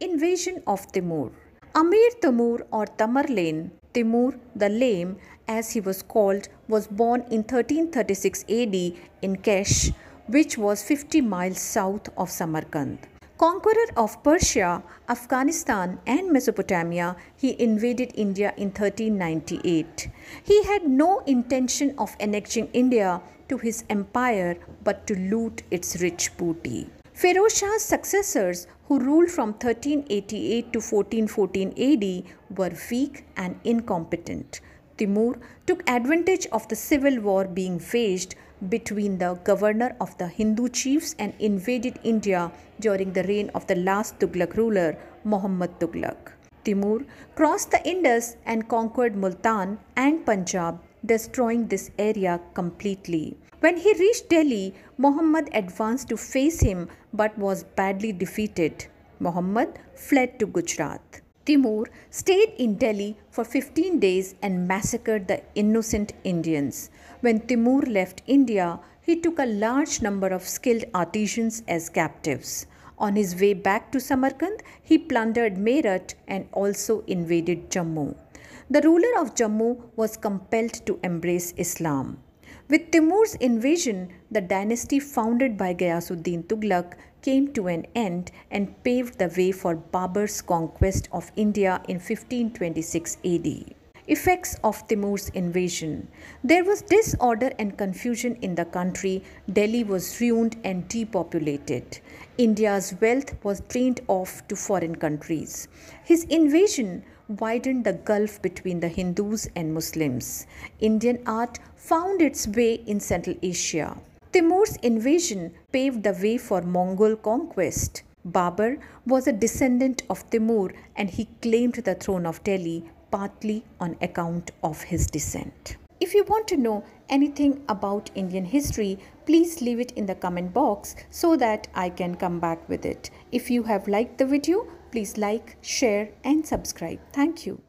Invasion of Timur. Amir Timur or Tamerlane, Timur the Lame as he was called, was born in 1336 AD in Kesh, which was 50 miles south of Samarkand. Conqueror of Persia, Afghanistan, and Mesopotamia, he invaded India in 1398. He had no intention of annexing India to his empire but to loot its rich booty. Feroz Shah's successors, who ruled from 1388 to 1414 AD, were weak and incompetent. Timur took advantage of the civil war being waged between the governor of the Hindu chiefs and invaded India during the reign of the last Tughlaq ruler, Muhammad Tughlaq. Timur crossed the Indus and conquered Multan and Punjab, destroying this area completely. When he reached Delhi, Muhammad advanced to face him but was badly defeated. Muhammad fled to Gujarat. Timur stayed in Delhi for 15 days and massacred the innocent Indians. When Timur left India, he took a large number of skilled artisans as captives. On his way back to Samarkand, he plundered Meerut and also invaded Jammu. The ruler of Jammu was compelled to embrace Islam. With Timur's invasion, the dynasty founded by Ghayasuddin Tughlaq came to an end and paved the way for Babur's conquest of India in 1526 AD. Effects of Timur's invasion. There was disorder and confusion in the country. Delhi was ruined and depopulated. India's wealth was drained off to foreign countries. His invasion widened the gulf between the Hindus and Muslims. Indian art found its way in Central Asia. Timur's invasion paved the way for Mongol conquest. Babur was a descendant of Timur and he claimed the throne of Delhi partly on account of his descent. If you want to know anything about Indian history, please leave it in the comment box so that I can come back with it. If you have liked the video, Please like, share and subscribe. Thank you.